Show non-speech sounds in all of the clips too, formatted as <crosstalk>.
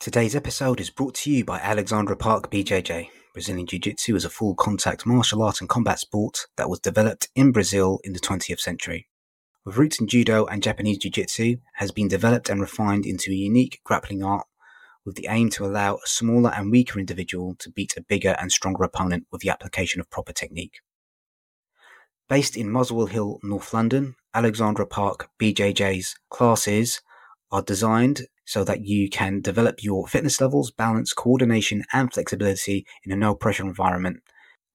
Today's episode is brought to you by Alexandra Park BJJ. Brazilian Jiu Jitsu is a full contact martial art and combat sport that was developed in Brazil in the 20th century. With roots in Judo and Japanese Jiu Jitsu, has been developed and refined into a unique grappling art with the aim to allow a smaller and weaker individual to beat a bigger and stronger opponent with the application of proper technique. Based in Muswell Hill, North London, Alexandra Park BJJ's classes are designed so that you can develop your fitness levels, balance, coordination, and flexibility in a no pressure environment,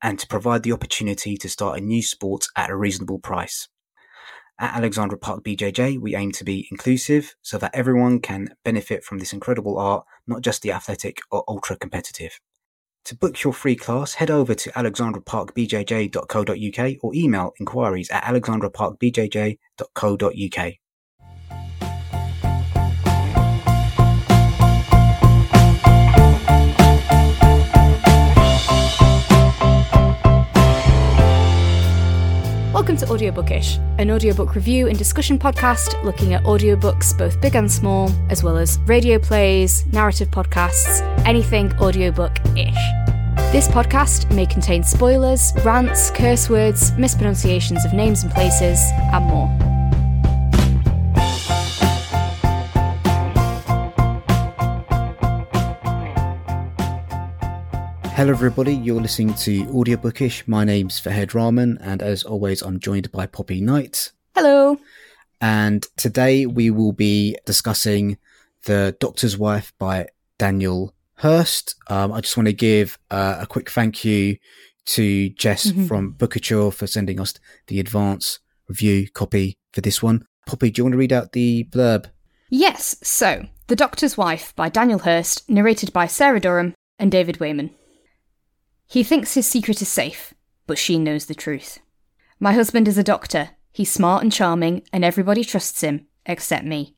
and to provide the opportunity to start a new sport at a reasonable price. At Alexandra Park BJJ, we aim to be inclusive so that everyone can benefit from this incredible art, not just the athletic or ultra competitive. To book your free class, head over to alexandraparkbjj.co.uk or email inquiries at alexandraparkbjj.co.uk. Welcome to Audiobookish, an audiobook review and discussion podcast looking at audiobooks both big and small, as well as radio plays, narrative podcasts, anything audiobook ish. This podcast may contain spoilers, rants, curse words, mispronunciations of names and places, and more. Hello, everybody. You're listening to Audiobookish. My name's Fahed Rahman, and as always, I'm joined by Poppy Knight. Hello. And today we will be discussing The Doctor's Wife by Daniel Hurst. Um, I just want to give uh, a quick thank you to Jess Mhm. from Bookouture for sending us the advance review copy for this one. Poppy, do you want to read out the blurb? Yes, so The Doctor's Wife by Daniel Hurst, narrated by Sarah Durham and David Wayman. He thinks his secret is safe, but she knows the truth. My husband is a doctor. He's smart and charming, and everybody trusts him, except me.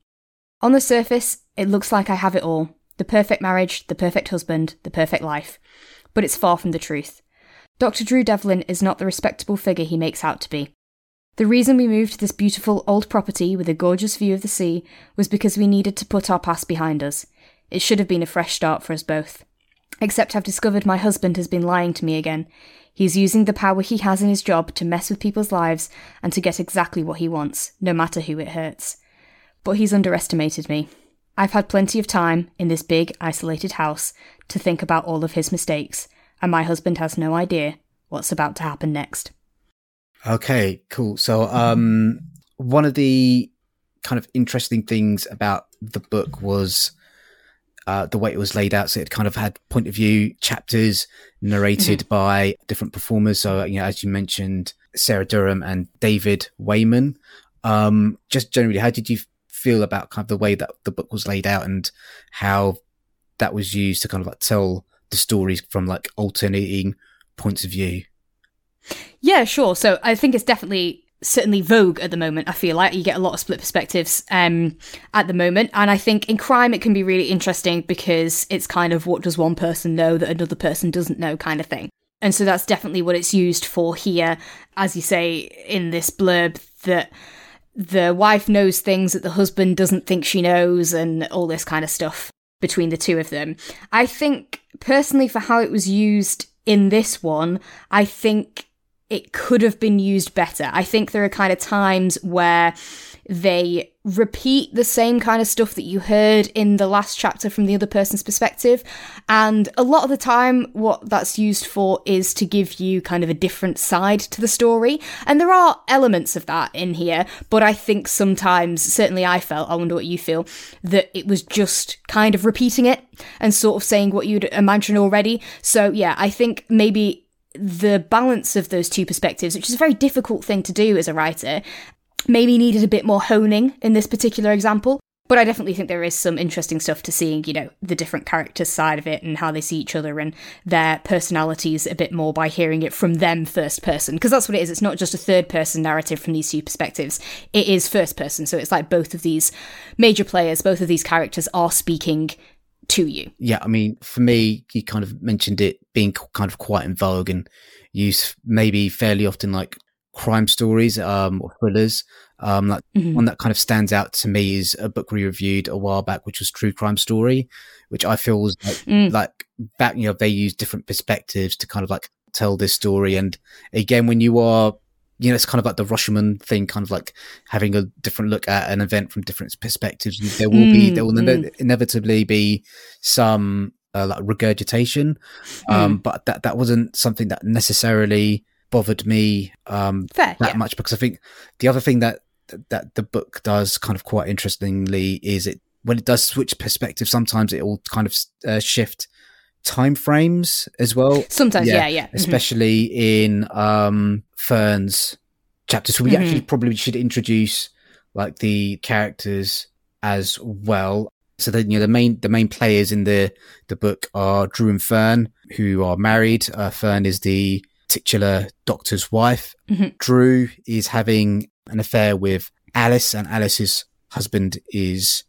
On the surface, it looks like I have it all the perfect marriage, the perfect husband, the perfect life. But it's far from the truth. Dr. Drew Devlin is not the respectable figure he makes out to be. The reason we moved to this beautiful old property with a gorgeous view of the sea was because we needed to put our past behind us. It should have been a fresh start for us both. Except I've discovered my husband has been lying to me again. He's using the power he has in his job to mess with people's lives and to get exactly what he wants, no matter who it hurts. But he's underestimated me. I've had plenty of time in this big, isolated house to think about all of his mistakes, and my husband has no idea what's about to happen next. Okay, cool. So, um, one of the kind of interesting things about the book was uh, the way it was laid out. So it kind of had point of view chapters narrated by different performers. So, you know, as you mentioned, Sarah Durham and David Wayman. Um, just generally, how did you feel about kind of the way that the book was laid out and how that was used to kind of like tell the stories from like alternating points of view? Yeah, sure. So I think it's definitely certainly vogue at the moment. I feel like you get a lot of split perspectives um, at the moment, and I think in crime it can be really interesting because it's kind of what does one person know that another person doesn't know, kind of thing. And so that's definitely what it's used for here, as you say in this blurb that the wife knows things that the husband doesn't think she knows, and all this kind of stuff between the two of them. I think personally for how it was used in this one, I think it could have been used better. I think there are kind of times where they repeat the same kind of stuff that you heard in the last chapter from the other person's perspective. And a lot of the time, what that's used for is to give you kind of a different side to the story. And there are elements of that in here, but I think sometimes, certainly I felt, I wonder what you feel, that it was just kind of repeating it and sort of saying what you'd imagine already. So yeah, I think maybe the balance of those two perspectives, which is a very difficult thing to do as a writer, maybe needed a bit more honing in this particular example. But I definitely think there is some interesting stuff to seeing, you know, the different characters' side of it and how they see each other and their personalities a bit more by hearing it from them first person. Because that's what it is. It's not just a third person narrative from these two perspectives, it is first person. So it's like both of these major players, both of these characters are speaking to you. Yeah, I mean, for me, you kind of mentioned it being kind of quite in vogue and used maybe fairly often like crime stories um, or thrillers. Um, like Mhm. one that kind of stands out to me is a book we reviewed a while back, which was True Crime Story, which I feel was like, mm. like that, you know, they use different perspectives to kind of like tell this story. And again, when you are, you know, it's kind of like the Rashomon thing, kind of like having a different look at an event from different perspectives. There will mm, be, there will mm. inevitably be some uh, like regurgitation. Um, mm. but that, that wasn't something that necessarily bothered me, um, Fair, that yeah. much because I think the other thing that, that the book does kind of quite interestingly is it when it does switch perspective, sometimes it will kind of uh, shift time frames as well. Sometimes, yeah, yeah. yeah. Mm-hmm. Especially mm-hmm. in um, Fern's chapter. So we mm-hmm. actually probably should introduce like the characters as well. So that you know the main the main players in the the book are Drew and Fern, who are married. Uh, Fern is the titular doctor's wife. Mm-hmm. Drew is having an affair with Alice, and Alice's husband is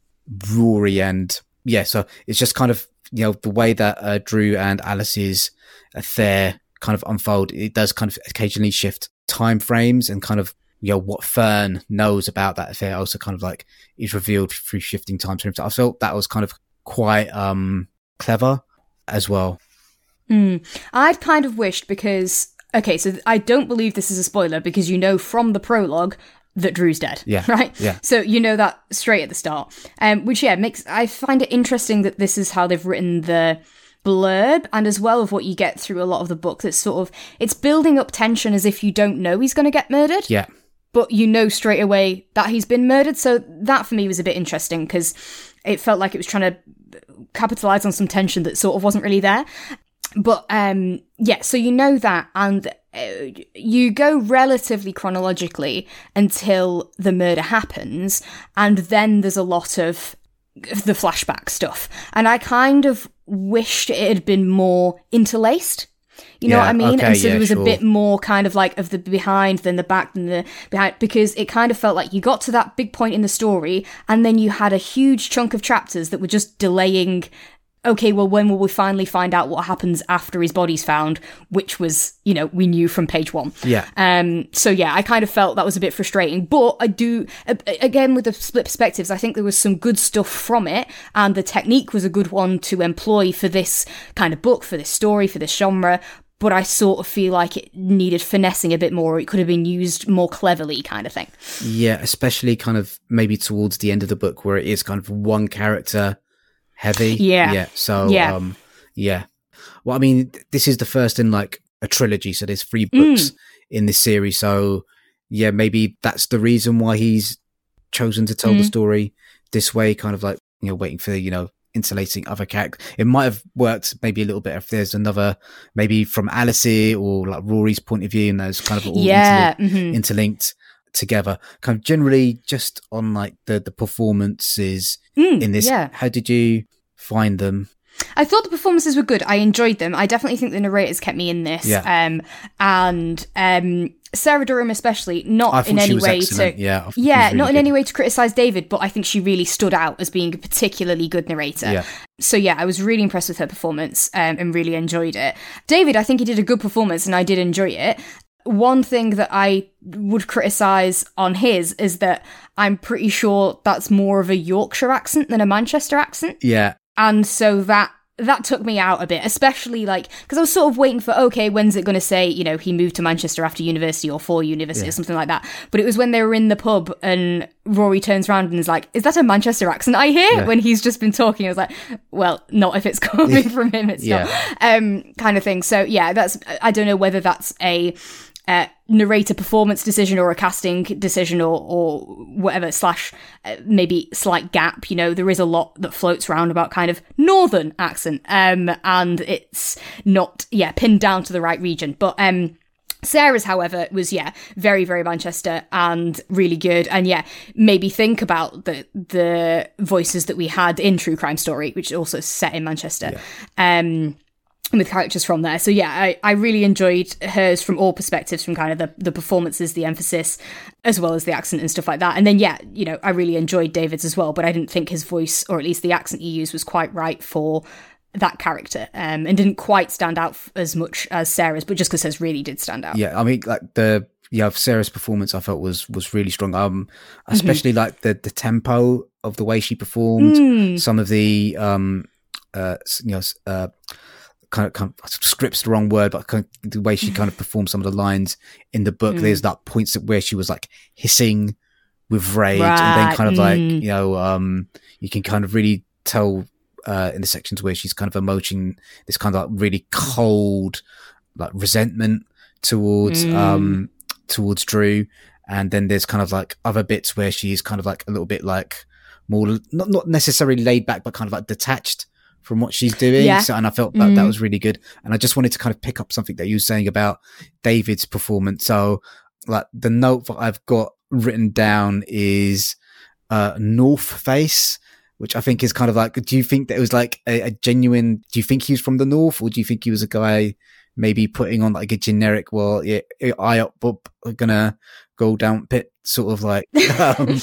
Rory. And yeah, so it's just kind of you know the way that uh, Drew and Alice's affair kind of unfold. It does kind of occasionally shift time frames and kind of you know what Fern knows about that affair also kind of like is revealed through shifting time frames. I felt that was kind of quite um clever as well. Mm. I'd kind of wished because okay, so I don't believe this is a spoiler because you know from the prologue that Drew's dead. Yeah. <laughs> Right? Yeah. So you know that straight at the start. Um, which yeah, makes I find it interesting that this is how they've written the blurb and as well of what you get through a lot of the book that's sort of it's building up tension as if you don't know he's gonna get murdered. Yeah. But you know straight away that he's been murdered. So that for me was a bit interesting because it felt like it was trying to capitalize on some tension that sort of wasn't really there but um yeah so you know that and Uh, you go relatively chronologically until the murder happens and then there's a lot of the flashback stuff and i kind of wished it had been more interlaced you know yeah, what I mean? Okay, and so yeah, there was sure. a bit more kind of like of the behind than the back than the behind because it kind of felt like you got to that big point in the story and then you had a huge chunk of chapters that were just delaying okay, well, when will we finally find out what happens after his body's found? Which was, you know, we knew from page one. Yeah. Um. So yeah, I kind of felt that was a bit frustrating, but I do again with the split perspectives. I think there was some good stuff from it, and the technique was a good one to employ for this kind of book, for this story, for this genre. But I sort of feel like it needed finessing a bit more. It could have been used more cleverly, kind of thing. Yeah, especially kind of maybe towards the end of the book where it is kind of one character heavy. Yeah. Yeah. So, yeah. Um, yeah. Well, I mean, this is the first in like a trilogy. So there's three books mm. in this series. So, yeah, maybe that's the reason why he's chosen to tell mm. the story this way, kind of like, you know, waiting for, you know, insulating other characters. It might have worked maybe a little bit if there's another, maybe from Alice or like Rory's point of view, and there's kind of all yeah. interlinked, mm-hmm. interlinked together. Kind of generally just on like the the performances mm, in this. Yeah. How did you find them? I thought the performances were good. I enjoyed them. I definitely think the narrators kept me in this. Yeah. Um, and um, Sarah Durham especially, not in any way excellent. to yeah, yeah, really not good. in any way to criticize David, but I think she really stood out as being a particularly good narrator. Yeah. So yeah, I was really impressed with her performance um, and really enjoyed it. David, I think he did a good performance and I did enjoy it one thing that I would criticize on his is that I'm pretty sure that's more of a Yorkshire accent than a Manchester accent. Yeah. And so that that took me out a bit, especially like because I was sort of waiting for okay, when's it going to say you know he moved to Manchester after university or for university yeah. or something like that. But it was when they were in the pub and Rory turns around and is like, "Is that a Manchester accent I hear?" Yeah. When he's just been talking, I was like, "Well, not if it's <laughs> coming from him. It's yeah. not." Um, kind of thing. So yeah, that's I don't know whether that's a uh, narrator performance decision or a casting decision or, or whatever slash uh, maybe slight gap you know there is a lot that floats around about kind of northern accent um and it's not yeah pinned down to the right region but um Sarah's, however, was yeah very very Manchester and really good, and yeah maybe think about the the voices that we had in True Crime Story, which is also set in Manchester. Yeah. Um, with characters from there. So yeah, I, I really enjoyed hers from all perspectives, from kind of the, the performances, the emphasis, as well as the accent and stuff like that. And then yeah, you know, I really enjoyed David's as well, but I didn't think his voice, or at least the accent he used, was quite right for that character, um, and didn't quite stand out as much as Sarah's, but just because hers really did stand out. Yeah, I mean, like the yeah, Sarah's performance I felt was was really strong. Um, mm-hmm. especially mm-hmm. like the the tempo of the way she performed, mm. some of the um uh, you know, uh, kind of, kind of script's the wrong word, but kind of the way she kind of performed some of the lines in the book. Mm. There's that points where she was like hissing with rage, and then kind of like mm. you know, um, you can kind of really tell uh, in the sections where she's kind of emoting this kind of like really cold, like resentment towards Mm. um towards Drew, and then there's kind of like other bits where she's kind of like a little bit like more not not necessarily laid back, but kind of like detached from what she's doing. Yeah. So, and I felt that that Mm. was really good. And I just wanted to kind of pick up something that you were saying about David's performance. So, like the note that I've got written down is uh North Face. Which I think is kind of like, do you think that it was like a, a genuine, do you think he was from the North or do you think he was a guy maybe putting on like a generic, well, yeah, I up, up, gonna go down pit sort of like, <laughs> um,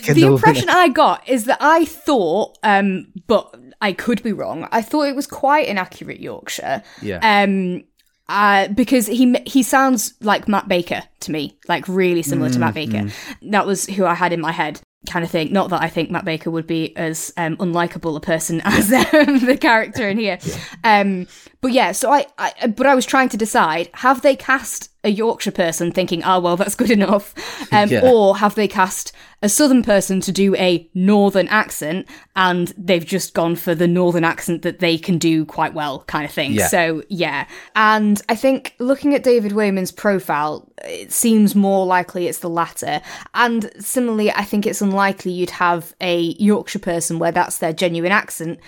the impression I got is that I thought, um, but I could be wrong. I thought it was quite an accurate Yorkshire. yeah. Um, uh, because he he sounds like Matt Baker to me, like really similar to Matt Baker. That was who I had in my head, kind of thing. Not that I think Matt Baker would be as um, unlikable a person <laughs> as um, the character in here. Um, but yeah, so I, I, but I was trying to decide: have they cast a Yorkshire person, thinking, "Oh well, that's good enough," <laughs> um, Yeah. or have they cast a Southern person to do a Northern accent, and they've just gone for the Northern accent that they can do quite well, kind of thing. Yeah. So yeah, and I think looking at David Wayman's profile, it seems more likely it's the latter. And similarly, I think it's unlikely you'd have a Yorkshire person where that's their genuine accent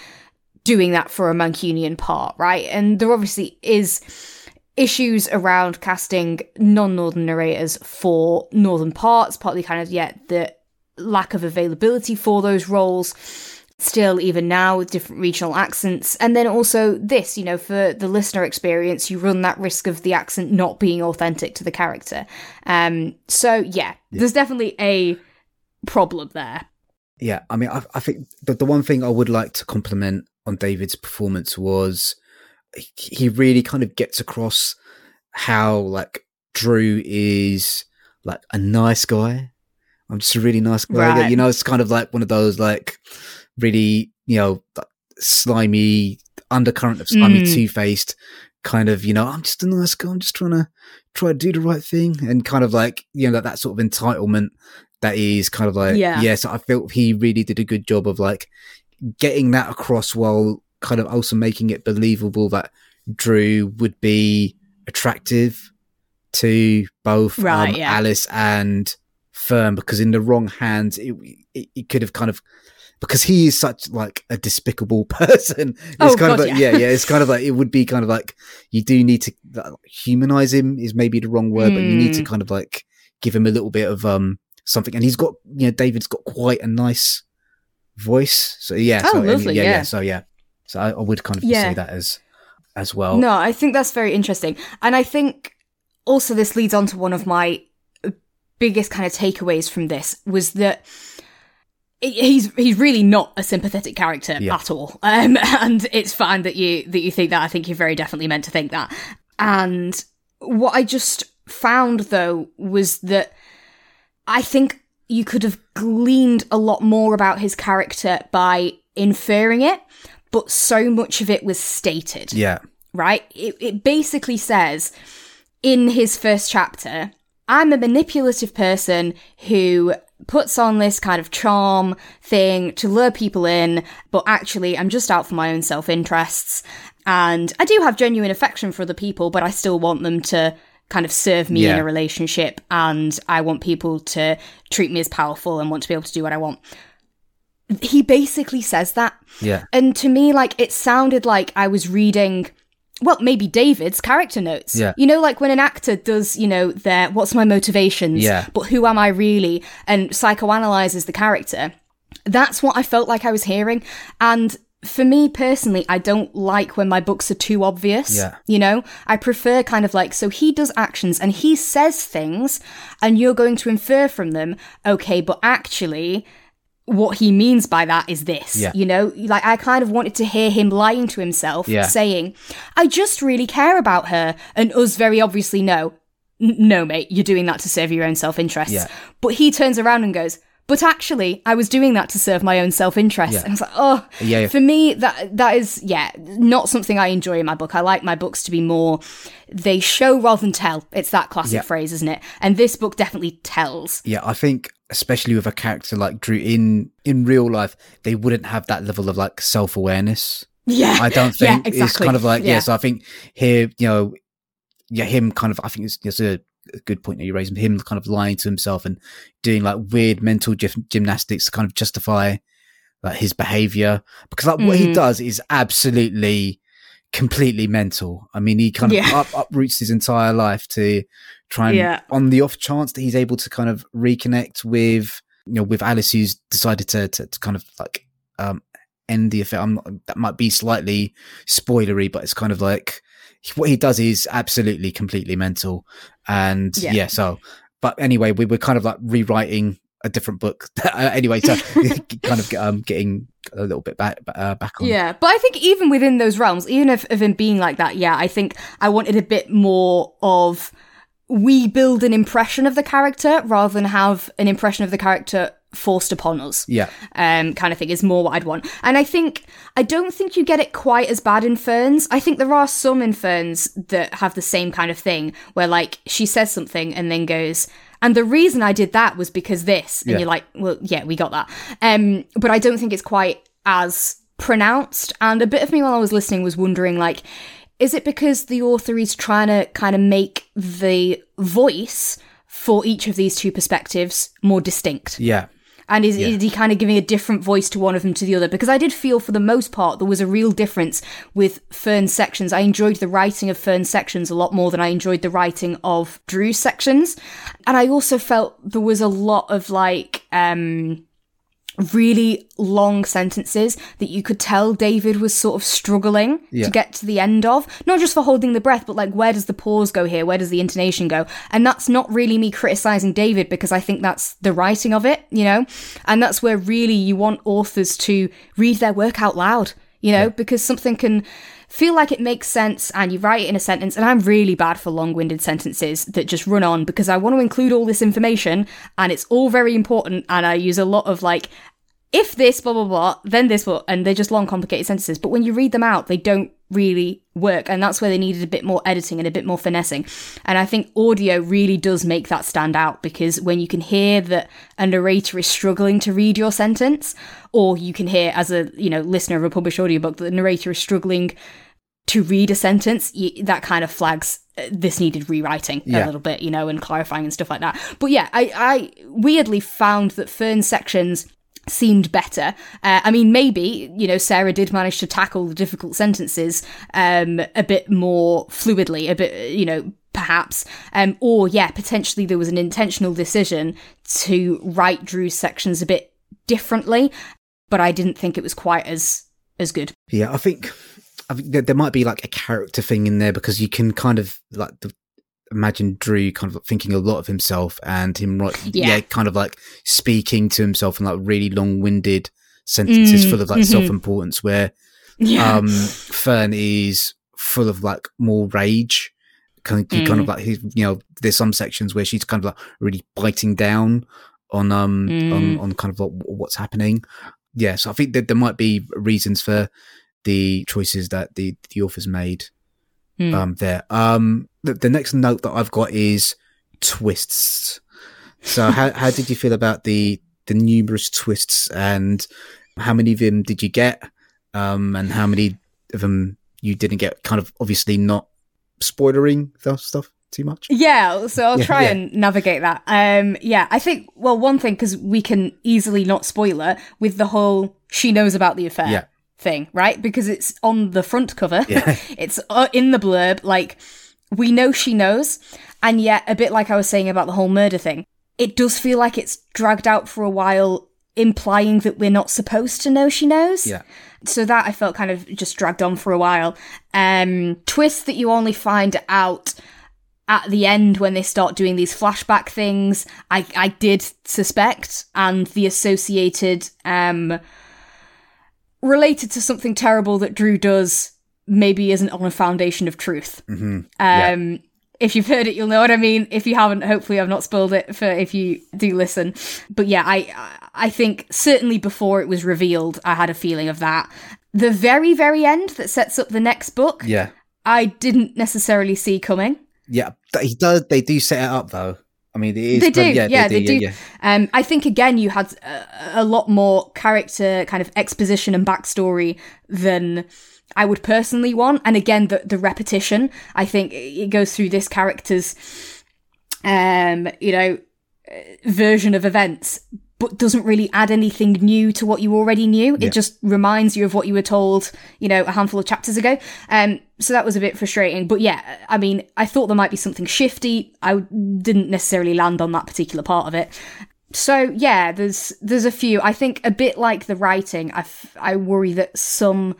doing that for a Mancunian part, right? And there obviously is issues around casting non-northern narrators for northern parts, partly kind of yet the lack of availability for those roles still even now with different regional accents. And then also this you know for the listener experience you run that risk of the accent not being authentic to the character. Um so yeah, there's definitely a problem there. Yeah, I mean, I, I think the, the one thing I would like to compliment on David's performance was he- really kind of gets across how like Drew is like a nice guy. I'm just a really nice guy. Right. You know, it's kind of like one of those like really, you know, slimy undercurrent of slimy Mm. two faced kind of, you know, I'm just a nice guy. I'm just trying to try to do the right thing and kind of like, you know, that, that sort of entitlement that is kind of like, Yeah. yes, I felt he really did a good job of like getting that across while kind of also making it believable that Drew would be attractive to both Right, um, yeah. Alice and Fern because in the wrong hands it, it, it could have kind of because he is such like a despicable <laughs> person. It's Oh, kind of like yeah. yeah. yeah, It's kind of <laughs> like it would be kind of like you do need to like, humanize him is maybe the wrong word, but you need to Mm. kind of like give him a little bit of um something. And he's got you know David's got quite a nice voice, so yeah. Oh, so, and lovely, yeah, yeah. So yeah, so I, I would kind of Yeah. say that as as well. No, I think that's very interesting. And I think also this leads on to one of my biggest kind of takeaways from this was that he's he's really not a sympathetic character Yeah. at all. <laughs> Um, and it's fine that you that you think that. I think you're very definitely meant to think that. And what I just found though was that I think you could have gleaned a lot more about his character by inferring it, but so much of it was stated Yeah, right? It, it basically says in his first chapter, I'm a manipulative person who puts on this kind of charm thing to lure people in, but actually I'm just out for my own self interests. And I do have genuine affection for other people, but I still want them to kind of serve me in a relationship and I want people to treat me as powerful and want to be able to do what I want. He basically says that. Yeah, And to me, like, it sounded like I was reading, well, maybe David's character notes. Yeah. You know, like when an actor does, you know, their, what's my motivations? Yeah. But who am I really? And psychoanalyzes the character. That's what I felt like I was hearing. And for me personally, I don't like when my books are too obvious. Yeah. You know, I prefer kind of like, so he does actions and he says things and you're going to infer from them, okay, but actually, what he means by that is this. Yeah. You know, like I kind of wanted to hear him lying to himself, Yeah. saying, I just really care about her. And us very obviously know, no, mate, you're doing that to serve your own self interests. Yeah. But he turns around and goes, but actually I was doing that to serve my own self-interest. Yeah. And I was like, oh, Yeah, yeah. for me that that is yeah, not something I enjoy in my book. I like my books to be more they show rather than tell. It's that classic Yeah. phrase, isn't it? And this book definitely tells. Yeah, I think especially with a character like Drew in in real life, they wouldn't have that level of like self awareness. Yeah. I don't <laughs> Yeah, think it's kind of like yeah. Yeah. So I think here, you know, yeah, him kind of. I think it's, it's a, a good point that you raised. Him kind of lying to himself and doing like weird mental gym- gymnastics to kind of justify like his behavior because like what he Mhm. does is absolutely completely mental. I mean, he kind of Yeah. up, uproots his entire life to try and Yeah. on the off chance that he's able to kind of reconnect with you know with Alice who's decided to to, to kind of like um end the affair. I'm not, that might be slightly spoilery, but it's kind of like what he does is absolutely completely mental. And yeah, Yeah. so but anyway, we were kind of like rewriting a different book. <laughs> Uh, anyway, so <laughs> <laughs> kind of um getting a little bit back uh, back on. Yeah, but I think even within those realms, even if of him being like that, yeah, I think I wanted a bit more of we build an impression of the character rather than have an impression of the character forced upon us. Yeah. Um, kind of thing is more what I'd want. And I think I don't think you get it quite as bad in Ferns. I think there are some in Ferns that have the same kind of thing where like she says something and then goes, and the reason I did that was because this, and Yeah. you're like, well, yeah, we got that. Um, but I don't think it's quite as pronounced. And a bit of me while I was listening was wondering, like, is it because the author is trying to kind of make the voice for each of these two perspectives more distinct? Yeah. And is, is he kind of giving a different voice to one of them to the other? Because I did feel, for the most part, there was a real difference with Fern's sections. I enjoyed the writing of Fern's sections a lot more than I enjoyed the writing of Drew's sections. And I also felt there was a lot of like, um, really long sentences that you could tell David was sort of struggling Yeah. to get to the end of. Not just for holding the breath, but like where does the pause go here? Where does the intonation go? And that's not really me criticizing David because I think that's the writing of it, you know? And that's where really you want authors to read their work out loud, you know, because something can feel like it makes sense and you write it in a sentence and I'm really bad for long-winded sentences that just run on because I want to include all this information and it's all very important and I use a lot of like if this blah blah blah then this will and they're just long complicated sentences. But when you read them out they don't really work and that's where they needed a bit more editing and a bit more finessing and i think audio really does make that stand out because when you can hear that a narrator is struggling to read your sentence or you can hear as a you know listener of a published audiobook that the narrator is struggling to read a sentence, y that kind of flags uh, this needed rewriting Yeah. a little bit, you know, and clarifying and stuff like that. But yeah, I, I weirdly found that Fern's sections seemed better. Uh, I mean, maybe you know Sarah did manage to tackle the difficult sentences um, a bit more fluidly, a bit you know perhaps, um, or yeah, potentially there was an intentional decision to write Drew's sections a bit differently, but I didn't think it was quite as as good. Yeah, I think I think there, there might be like a character thing in there because you can kind of like the, imagine Drew kind of thinking a lot of himself and him right, <laughs> yeah. Yeah. kind of like speaking to himself in like really long-winded sentences Mm, full of like mhm. self-importance. Where Yeah. um Fern is full of like more rage. Kind of, kind of Mm. like his, you know, there's some sections where she's kind of like really biting down on um on Mm. on kind of like what's happening. Yeah, so I think that there might be reasons for the choices that the the authors made Mm. um there. Um, the, the next note that I've got is twists. So how <laughs> how did you feel about the the numerous twists and how many of them did you get? Um, and how many of them you didn't get? Kind of obviously not spoilering that stuff too much. Yeah, so I'll <laughs> Yeah, try yeah. and navigate that. Um, yeah, I think well, one thing because we can easily not spoiler with the whole she knows about the affair Yeah. Thing, right? Because it's on the front cover, Yeah. <laughs> it's uh, in the blurb. Like we know she knows, and yet a bit like I was saying about the whole murder thing, it does feel like it's dragged out for a while, implying that we're not supposed to know she knows. Yeah. So that I felt kind of just dragged on for a while. Um, twist that you only find out at the end when they start doing these flashback things, I, I did suspect, and the associated, um, related to something terrible that Drew does, maybe isn't on a foundation of truth. Mm-hmm. Um, If you've heard it, you'll know what I mean. If you haven't, hopefully I've not spoiled it for if you do listen. But yeah, I I think certainly before it was revealed, I had a feeling of that. The very very end that sets up the next book, Yeah. I didn't necessarily see coming. Yeah. He does. They do set it up though. I mean, it is. They do, yeah, yeah, they, do. Yeah, Um, I think again, you had a, a lot more character kind of exposition and backstory than I would personally want. And again, the the repetition, I think it goes through this character's, um, you know, uh, version of events. But doesn't really add anything new to what you already knew. Yeah. It just reminds you of what you were told, you know, a handful of chapters ago. Um, so that was a bit frustrating. But yeah, I mean, I thought there might be something shifty. I didn't necessarily land on that particular part of it. So yeah, there's there's a few. I think a bit like the writing, I, f- I worry that some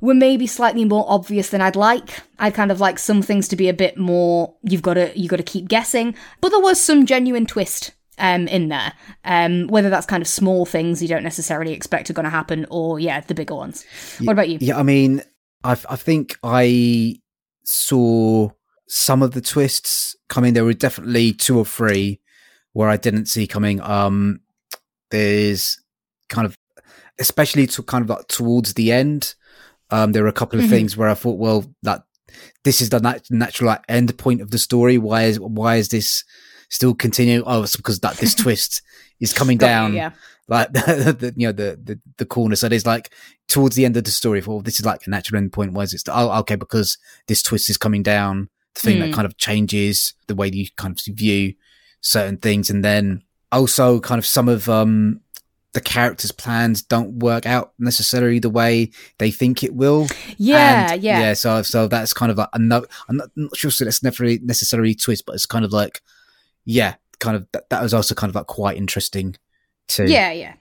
were maybe slightly more obvious than I'd like. I'd kind of like some things to be a bit more. You've got to you have got to keep guessing, but there was some genuine twist um in there. Um, whether that's kind of small things you don't necessarily expect are going to happen, or yeah, the bigger ones. What about you? Yeah, I mean, I I think I saw some of the twists coming. There were definitely two or three where I didn't see coming. Um, there's kind of, especially to kind of like towards the end. Um, there were a couple of Mhm. things where I thought, well, that this is the nat- natural like, end point of the story. Why is why is this still continue. Oh, it's because that this <laughs> twist is coming down yeah. like <laughs> the, the you know the, the the corner. So there's like towards the end of the story. Well, this is like a natural end point. Why it's it? Oh, okay, because this twist is coming down. The thing that Mm. kind of changes the way you kind of view certain things, and then also kind of some of um the characters' plans don't work out necessarily the way they think it will. Yeah, And, yeah. yeah. So so that's kind of like another. I'm not, I'm not sure so that's necessarily necessarily twist, but it's kind of like yeah, kind of that, that was also kind of like quite interesting too. Yeah, yeah.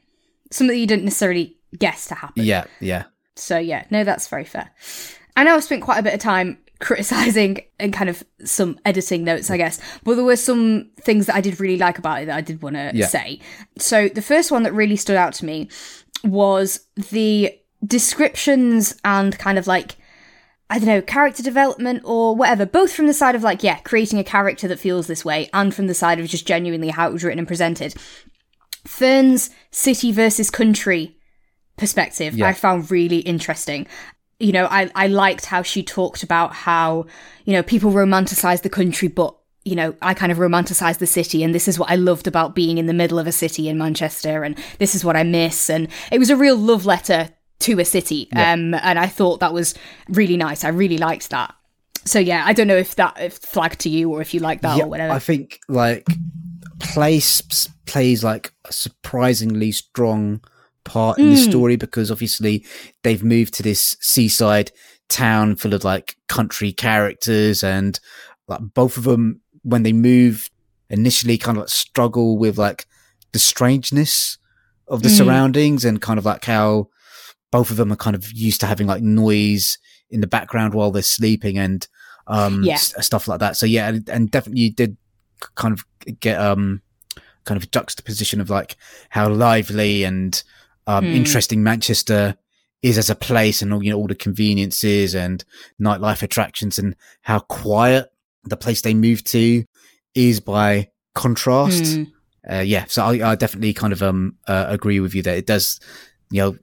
Something that you didn't necessarily guess to happen. Yeah, yeah. So yeah, no, that's very fair. I know I've spent quite a bit of time <laughs> criticizing and kind of some editing notes, I mm. guess, but there were some things that I did really like about it that I did want to Yeah. say. So the first one that really stood out to me was the descriptions and kind of like I don't know, character development or whatever, both from the side of like, yeah, creating a character that feels this way, and from the side of just genuinely how it was written and presented. Fern's city versus country perspective, Yeah. I found really interesting. You know, I, I liked how she talked about how, you know, people romanticize the country, but, you know, I kind of romanticize the city, and this is what I loved about being in the middle of a city in Manchester, and this is what I miss. And it was a real love letter to a city. Um, and I thought that was really nice. I really liked that. So yeah, I don't know if that if flagged to you or if you like that yeah, or whatever. I think like place plays like a surprisingly strong part in the Mm. story because obviously they've moved to this seaside town full of like country characters and like both of them when they move initially kind of like struggle with like the strangeness of the Mm. surroundings and kind of like how both of them are kind of used to having like noise in the background while they're sleeping and um Yeah. s- stuff like that. So yeah, and, and definitely you did kind of get um kind of juxtaposition of like how lively and um Hmm. interesting Manchester is as a place and all you know all the conveniences and nightlife attractions and how quiet the place they moved to is by contrast. Mm. Uh, yeah, so I, I definitely kind of um uh, agree with you that it does, you know,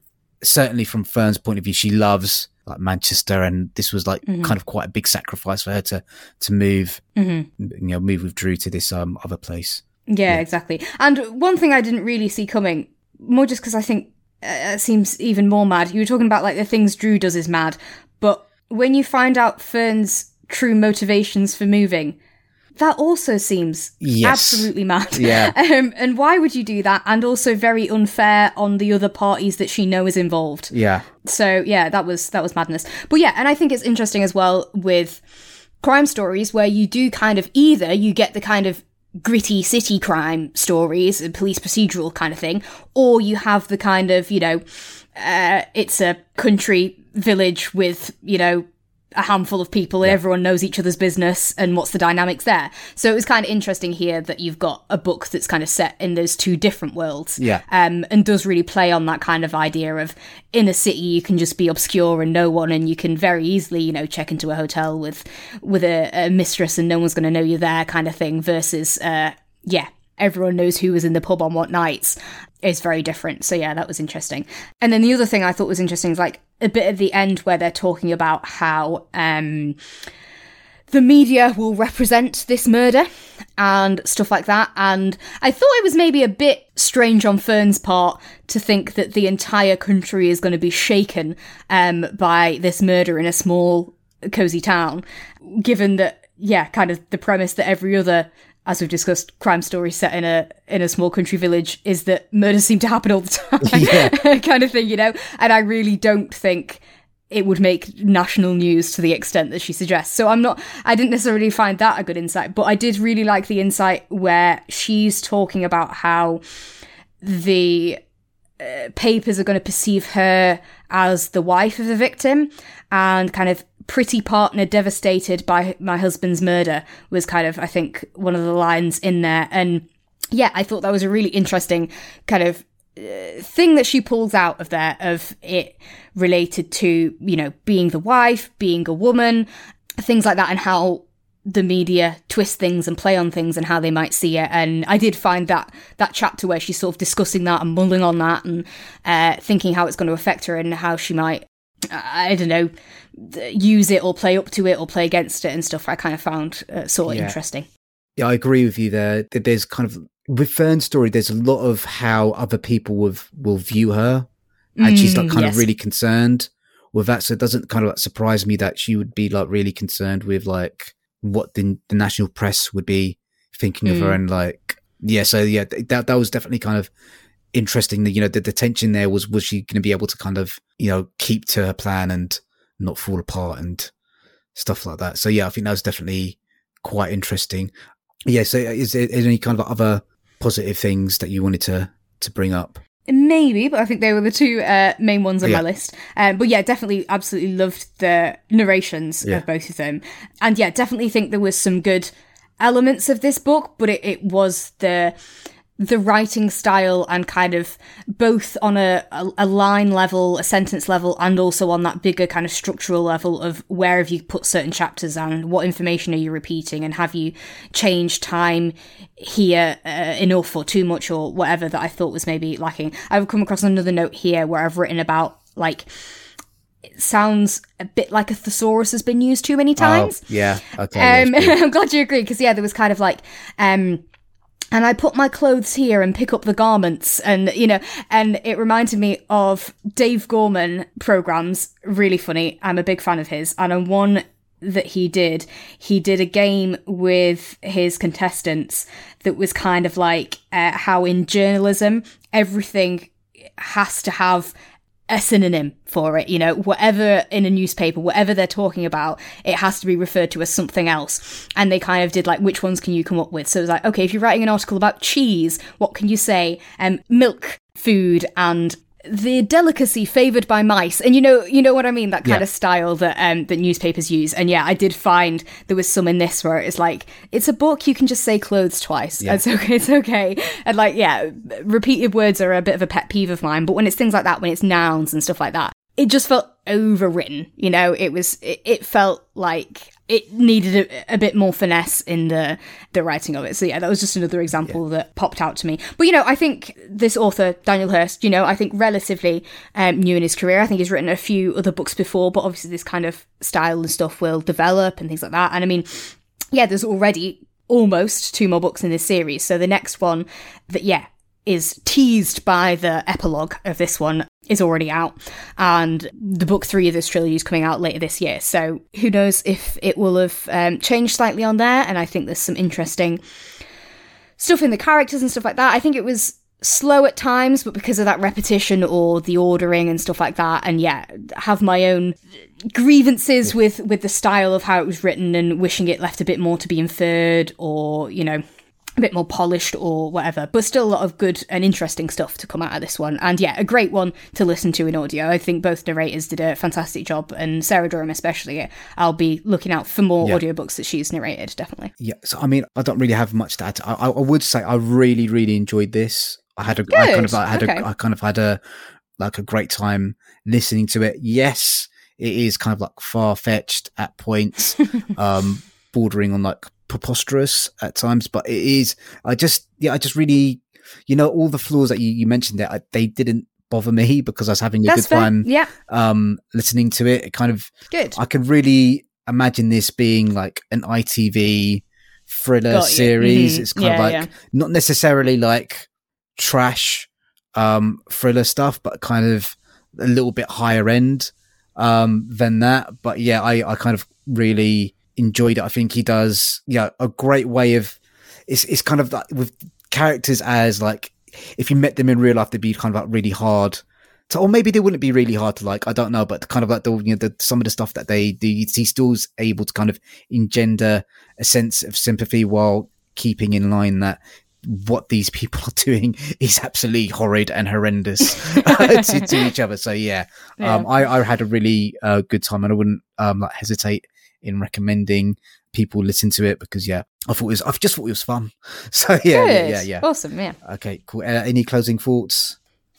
certainly from Fern's point of view, she loves like Manchester, and this was like Mhm. kind of quite a big sacrifice for her to to move, hmm you know, move with Drew to this um other place. Yeah, Yeah. exactly. And one thing I didn't really see coming, more just because I think uh, it seems even more mad. You were talking about like the things Drew does is mad, but when you find out Fern's true motivations for moving, that also seems Yes. absolutely mad. Yeah. <laughs> Um, and why would you do that? And also very unfair on the other parties that she knows involved. Yeah, So yeah, that was that was madness. But yeah, and I think it's interesting as well with crime stories where you do kind of either you get the kind of gritty city crime stories, a police procedural kind of thing, or you have the kind of you know, uh, it's a country village with you know a handful of people and everyone knows each other's business and what's the dynamics there. So it was kind of interesting here that you've got a book that's kind of set in those two different worlds. Yeah. Um, and does really play on that kind of idea of in a city you can just be obscure and no one and you can very easily, you know, check into a hotel with with a, a mistress and no one's gonna know you're there kind of thing versus uh yeah, everyone knows who was in the pub on what nights is very different. So yeah, that was interesting. And then the other thing I thought was interesting is like a bit at the end where they're talking about how um the media will represent this murder and stuff like that. And I thought it was maybe a bit strange on Fern's part to think that the entire country is going to be shaken um, by this murder in a small, cozy town, given that, yeah, kind of the premise that every other as we've discussed, crime story set in a in a small country village is that murders seem to happen all the <laughs> time, yeah. <laughs> kind of thing, you know. And I really don't think it would make national news to the extent that she suggests. So I'm not. I didn't necessarily find that a good insight, but I did really like the insight where she's talking about how the uh, papers are going to perceive her as the wife of the victim and kind of pretty partner devastated by my husband's murder was kind of, I think, one of the lines in there. And yeah, I thought that was a really interesting kind of uh, thing that she pulls out of there of it related to, you know, being the wife, being a woman, things like that, and how the media twist things and play on things and how they might see it. And I did find that that chapter where she's sort of discussing that and mulling on that and uh, thinking how it's going to affect her and how she might, I don't know, use it or play up to it or play against it and stuff. I kind of found uh, sort of yeah. interesting. Yeah, I agree with you there. There's kind of with Fern's story. There's a lot of how other people will will view her, and mm, she's like kind yes. of really concerned with that. So it doesn't kind of like surprise me that she would be like really concerned with like what the, the national press would be thinking mm. of her mm. and like yeah so yeah that that was definitely kind of interesting that you know the, the tension there was was she going to be able to kind of you know keep to her plan and not fall apart and stuff like that so yeah i think that was definitely quite interesting yeah so is there any kind of other positive things that you wanted to to bring up Maybe, but I think they were the two uh, main ones on yeah. my list. Um, but yeah, definitely, absolutely loved the narrations yeah. of both of them, and yeah, definitely think there was some good elements of this book, but it, it was the the writing style and kind of both on a, a, line level, a sentence level, and also on that bigger kind of structural level of where have you put certain chapters and what information are you repeating and have you changed time here uh, enough or too much or whatever that I thought was maybe lacking. I've come across another note here where I've written about like it sounds a bit like a thesaurus has been used too many oh, times. Oh, yeah. Okay. Um, <laughs> I'm glad you agree because yeah, there was kind of like um and I put my clothes here and pick up the garments and you know and it reminded me of Dave Gorman programs really funny. I'm a big fan of his. And on one that he did he did a game with his contestants that was kind of like uh, how in journalism everything has to have a synonym for it. You know, whatever in a newspaper, whatever they're talking about, it has to be referred to as something else. And they kind of did like, which ones can you come up with? So it's like, okay, if you're writing an article about cheese, what can you say? Um, milk, food, and the delicacy favored by mice. And you know you know what i mean? That kind yeah. of style that um that newspapers use. And yeah i did find there was some in this where it's like it's a book you can just say clothes twice. Yeah. it's okay it's okay. And like yeah repeated words are a bit of a pet peeve of mine. But when it's things like that when it's nouns and stuff like that it just felt overwritten you know? It was it, it felt like it needed a, a, bit more finesse in the the writing of it. So yeah, that was just another example yeah. that popped out to me. But you know, I think this author Daniel Hurst, you know, I think relatively um, new in his career. I think he's written a few other books before, but obviously this kind of style and stuff will develop and things like that. And I mean, yeah, there's already almost two more books in this series. So the next one that yeah is teased by the epilogue of this one is already out. And the book three of this trilogy is coming out later this year. So who knows if it will have um, changed slightly on there. And i think there's some interesting stuff in the characters and stuff like that. I think it was slow at times but because of that repetition or the ordering and stuff like that and yeah have my own grievances with with the style of how it was written and wishing it left a bit more to be inferred or you know a bit more polished or whatever, but still a lot of good and interesting stuff to come out of this one. And yeah, a great one to listen to in audio. I think both narrators did a fantastic job, and Sarah Durham especially. I'll be looking out for more Yeah. audiobooks that she's narrated, definitely. Yeah, so I mean, I don't really have much to add. I, I, I would say I really, really enjoyed this. I had a, I kind of, I had okay. a, I kind of had a, like a great time listening to it. Yes, it is kind of like far fetched at points, <laughs> um, bordering on like preposterous at times, but it is. I just, yeah, I just really, you know, all the flaws that you, you mentioned there, I, they didn't bother me because I was having a That's good fair. time, Yeah, um, listening to it. It kind of, good. I can really imagine this being like an ITV thriller series. Mhm. It's kind Yeah, of like yeah. not necessarily like trash um thriller stuff, but kind of a little bit higher end um than that. But yeah, I, I kind of really enjoyed it. I think he does yeah, a great way of it's it's kind of like with characters as like if you met them in real life they'd be kind of like really hard to, or maybe they wouldn't be really hard to like. I don't know, but kind of like the you know the, some of the stuff that they do, he's still able to kind of engender a sense of sympathy while keeping in line that what these people <laughs> are doing is absolutely horrid and horrendous <laughs> <laughs> to, to each other. So yeah, um, I, I had a really uh, good time, and I wouldn't um, like hesitate in recommending people listen to it because yeah, I thought it was I just thought it was fun. <laughs> So yeah, yeah, yeah, yeah. Awesome, yeah. Okay, cool. Uh, any closing thoughts?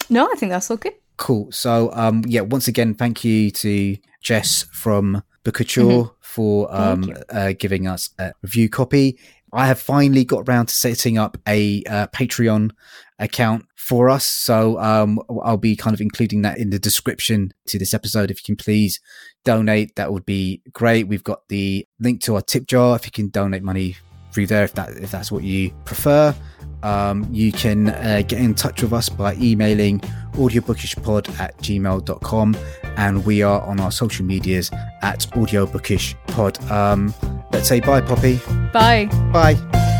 No, I think that's all good. Cool. So, um, yeah, once again, thank you to Jess from Bookouture for um, Mm-hmm. Uh, giving us a review copy. I have finally got around to setting up a uh, Patreon account for us. So um, I'll be kind of including that in the description to this episode. If you can please donate, that would be great. We've got the link to our tip jar. If you can donate money through there, if that if that's what you prefer. Um, you can uh, get in touch with us by emailing audiobookishpod at gmail.com and we are on our social medias at audiobookishpod. Um, let's say bye, Poppy. Bye. Bye.